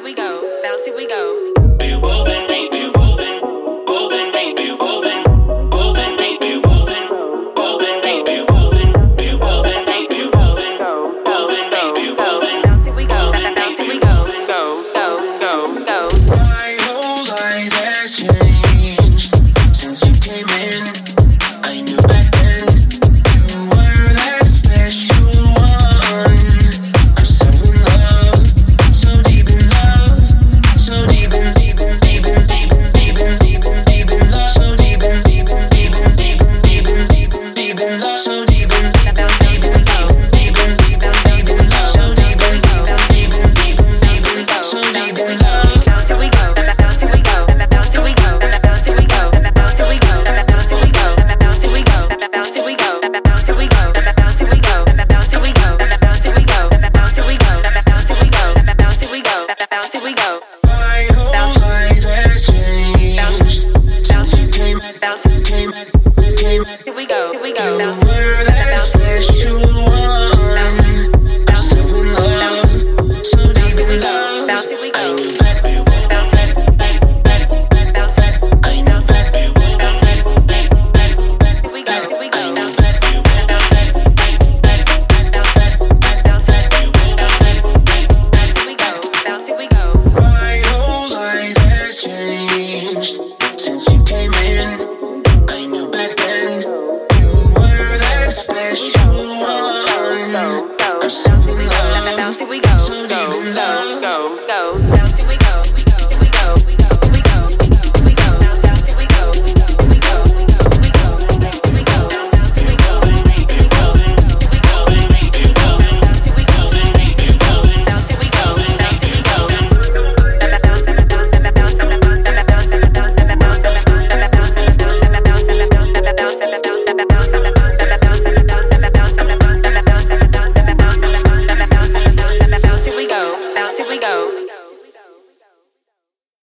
it, we go, bouncy we go. we go. go.